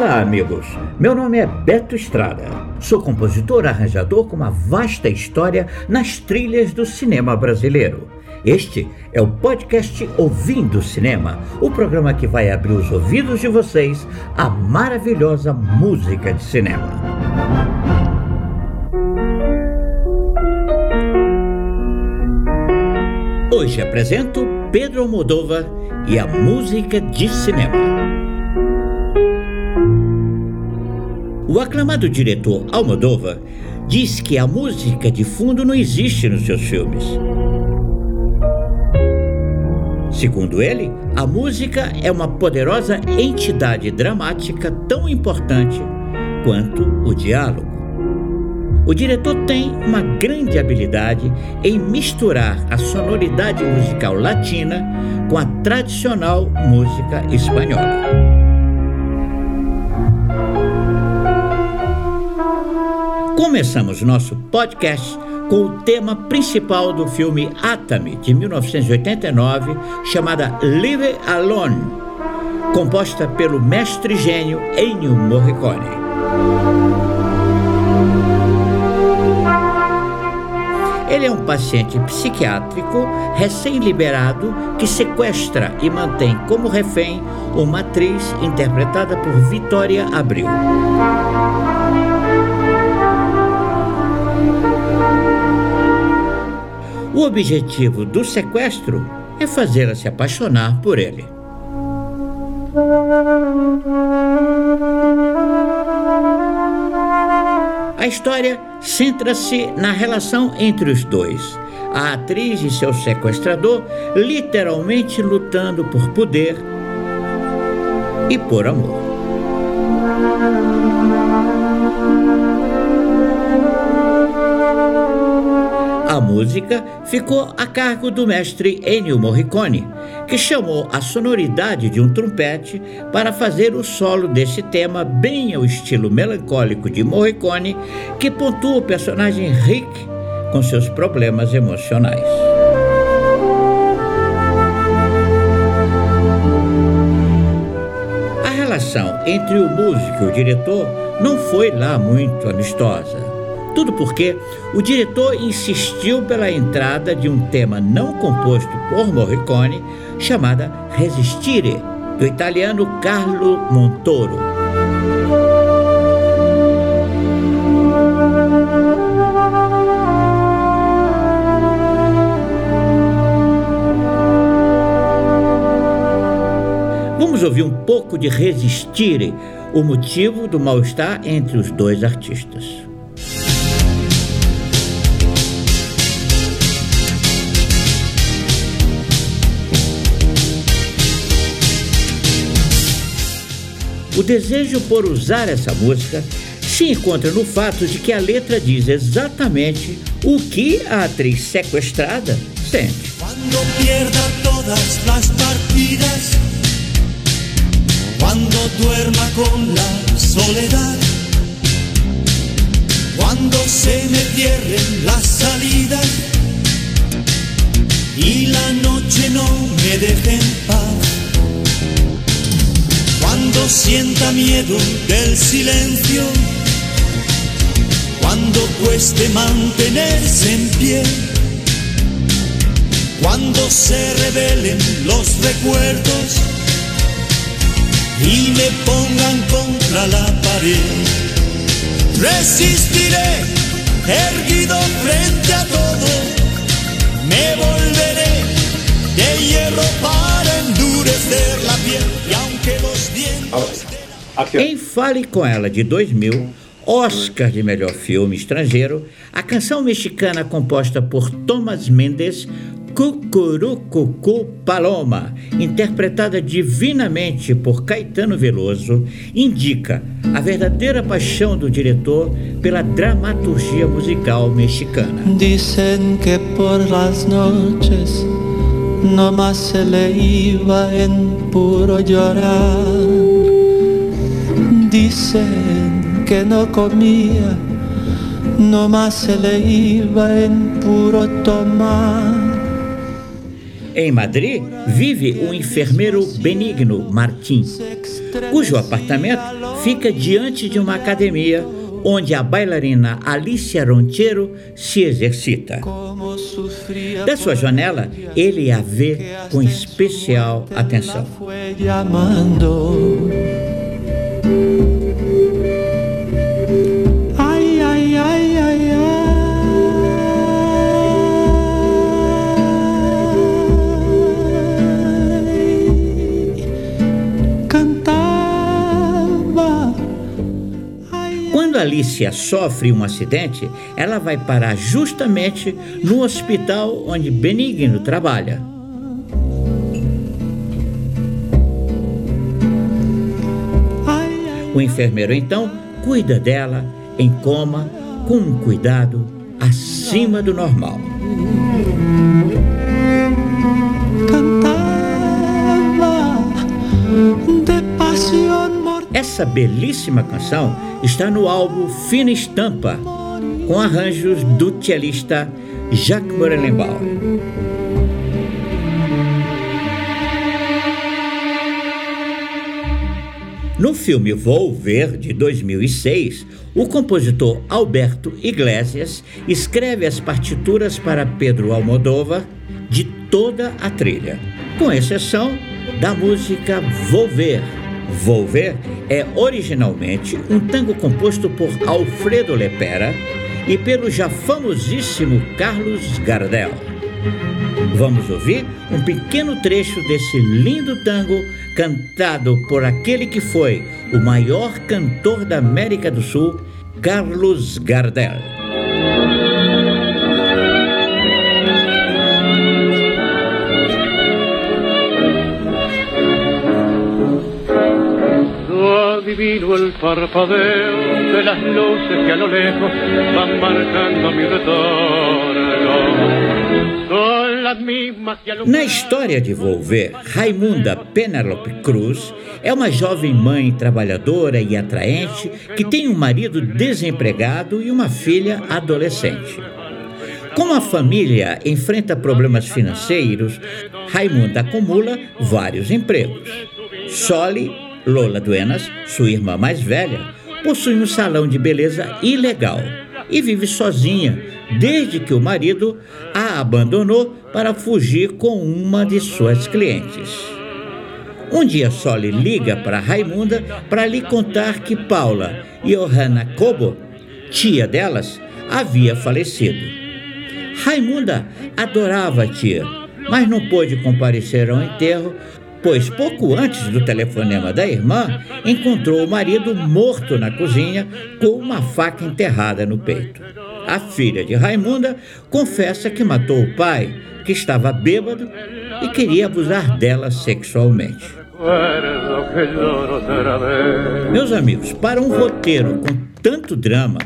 Olá, amigos. Meu nome é Beto Estrada. Sou compositor arranjador com uma vasta história nas trilhas do cinema brasileiro. Este é o podcast Ouvindo Cinema, o programa que vai abrir os ouvidos de vocês à maravilhosa música de cinema. Hoje apresento Pedro Almodóvar e a música de cinema. O aclamado diretor Almodóvar diz que a música de fundo não existe nos seus filmes. Segundo ele, a música é uma poderosa entidade dramática tão importante quanto o diálogo. O diretor tem uma grande habilidade em misturar a sonoridade musical latina com a tradicional música espanhola. Começamos nosso podcast com o tema principal do filme Atami, de 1989, chamada Live Alone, composta pelo mestre gênio Ennio Morricone. Ele é um paciente psiquiátrico recém-liberado que sequestra e mantém como refém uma atriz interpretada por Vitória Abril. O objetivo do sequestro é fazê-la se apaixonar por ele. A história centra-se na relação entre os dois. A atriz e seu sequestrador literalmente lutando por poder e por amor. A música ficou a cargo do mestre Ennio Morricone, que chamou a sonoridade de um trompete para fazer o solo desse tema bem ao estilo melancólico de Morricone, que pontua o personagem Rick com seus problemas emocionais. A relação entre o músico e o diretor não foi lá muito amistosa. Tudo porque o diretor insistiu pela entrada de um tema não composto por Morricone, chamada Resistire, do italiano Carlo Montoro. Vamos ouvir um pouco de Resistire, o motivo do mal-estar entre os dois artistas. O desejo por usar essa música se encontra no fato de que a letra diz exatamente o que a atriz sequestrada sente. Quando pierda todas las partidas, quando duerma con la soledad, quando se me cierren las salidas y la noche no me deje en paz. Miedo del silencio, cuando cueste mantenerse en pie, cuando se revelen los recuerdos y me pongan contra la pared, resistiré erguido frente a todo, me volveré de hierro para endurecer la piel y aunque los Em Fale Com Ela, de 2000, Oscar de melhor filme estrangeiro, a canção mexicana composta por Thomas Mendes, Cucurucucu Paloma, interpretada divinamente por Caetano Veloso, indica a verdadeira paixão do diretor pela dramaturgia musical mexicana. Dicen que por las noches no más se le iba en puro llorar. Dicen que no comía, no más se le iba en puro tomar. Em Madrid, vive o enfermeiro Benigno Martim, cujo apartamento fica diante de uma academia onde a bailarina Alicia Ronchero se exercita. Da sua janela, ele a vê com especial atenção. Alicia sofre um acidente, ela vai parar justamente no hospital onde Benigno trabalha. O enfermeiro então cuida dela em coma com um cuidado acima do normal. Essa belíssima canção está no álbum Fina Estampa, com arranjos do cellista Jacques Morelenbaum. No filme Volver, de 2006, o compositor Alberto Iglesias escreve as partituras para Pedro Almodóvar de toda a trilha, com exceção da música Volver, Volver é originalmente um tango composto por Alfredo Lepera e pelo já famosíssimo Carlos Gardel. Vamos ouvir um pequeno trecho desse lindo tango cantado por aquele que foi o maior cantor da América do Sul, Carlos Gardel. Divino el parpadeo de las luces que a lo lejos van marcando mi retorno. Na história de Volver, Raimunda Penelope Cruz é uma jovem mãe trabalhadora e atraente que tem um marido desempregado e uma filha adolescente. Como a família enfrenta problemas financeiros, Raimunda acumula vários empregos. Sole Lola Duenas, sua irmã mais velha, possui um salão de beleza ilegal e vive sozinha desde que o marido a abandonou para fugir com uma de suas clientes. Um dia Sole liga para Raimunda para lhe contar que Paula Johanna Kobo, tia delas, havia falecido. Raimunda adorava a tia, mas não pôde comparecer ao enterro pois pouco antes do telefonema da irmã, encontrou o marido morto na cozinha com uma faca enterrada no peito. A filha de Raimunda confessa que matou o pai, que estava bêbado e queria abusar dela sexualmente. Meus amigos, para um roteiro com tanto drama,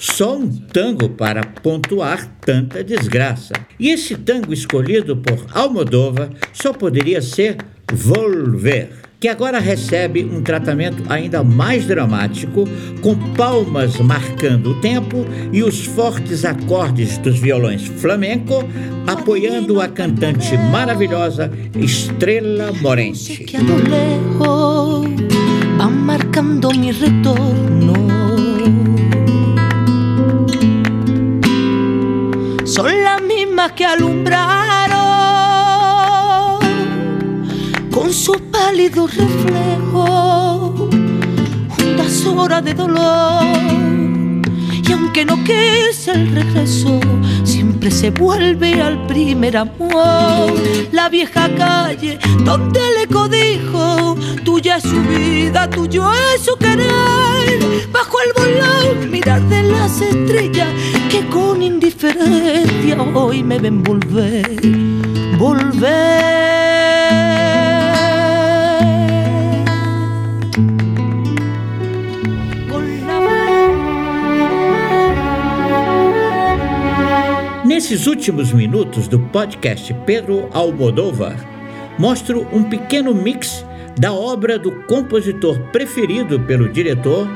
só um tango para pontuar tanta desgraça. E esse tango escolhido por Almodóvar só poderia ser Volver, que agora recebe um tratamento ainda mais dramático, com palmas marcando o tempo e os fortes acordes dos violões flamenco apoiando a cantante maravilhosa Estrela Morente. Son las mismas que su pálido reflejo, juntas horas de dolor. Y aunque no quise el regreso, siempre se vuelve al primer amor. La vieja calle donde le codijo, tuya es su vida, tuyo es su querer. Bajo el volón, mirar de las estrellas que con indiferencia hoy me ven volver, volver. Nesses últimos minutos do podcast Pedro Almodóvar, mostro um pequeno mix da obra do compositor preferido pelo diretor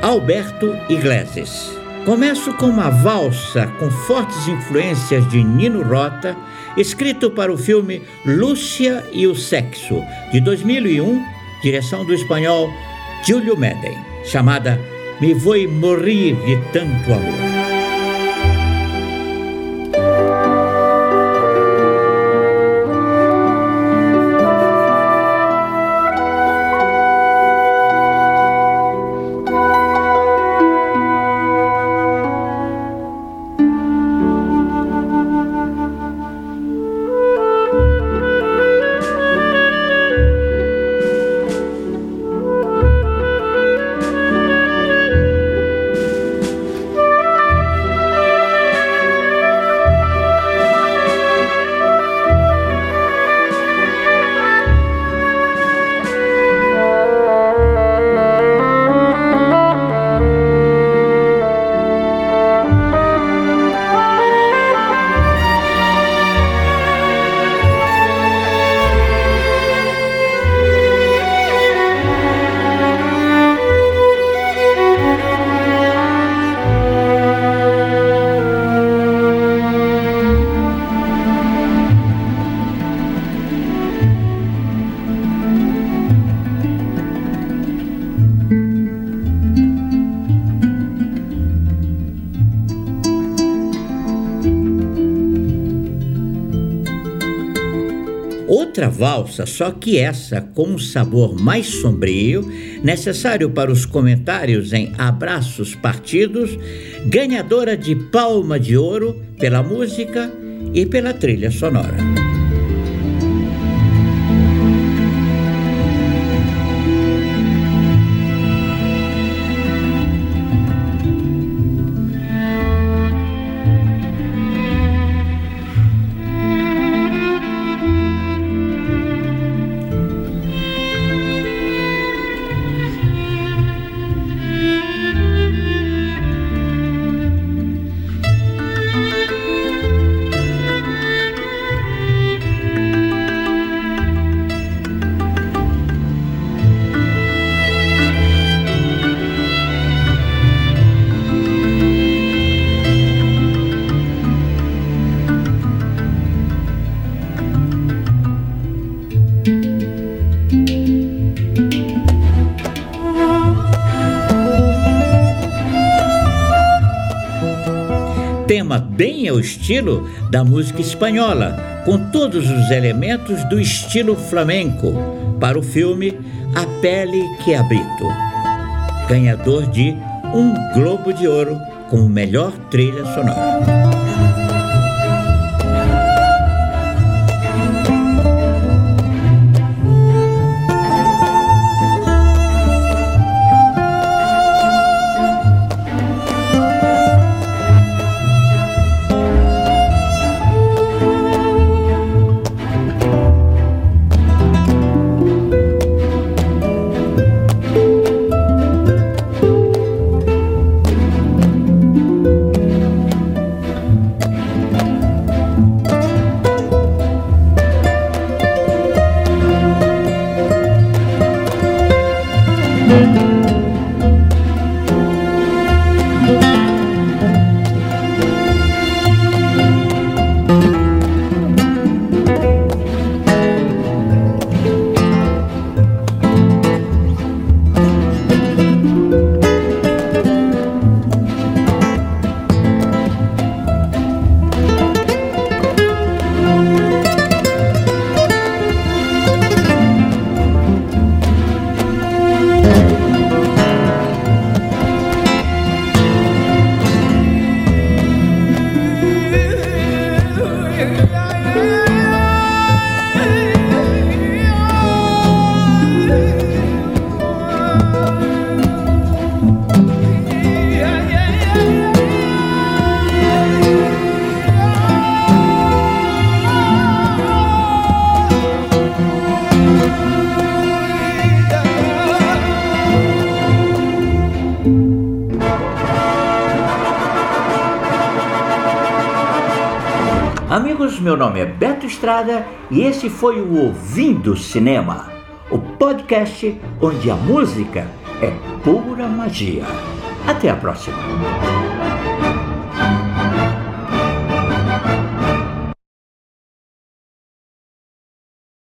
Alberto Iglesias. Começo com uma valsa com fortes influências de Nino Rota, escrito para o filme Lúcia e o Sexo, de 2001, direção do espanhol Júlio Medem. chamada Me Vou Morrer de Tanto Amor. Valsa, só que essa com um sabor mais sombrio, necessário para os comentários em Abraços Partidos, ganhadora de Palma de Ouro pela música e pela trilha sonora. Bem ao estilo da música espanhola, com todos os elementos do estilo flamenco, para o filme A Pele que Habito, ganhador de um Globo de Ouro como melhor trilha sonora. Meu nome é Beto Estrada e esse foi o Ouvindo Cinema, o podcast onde a música é pura magia. Até a próxima.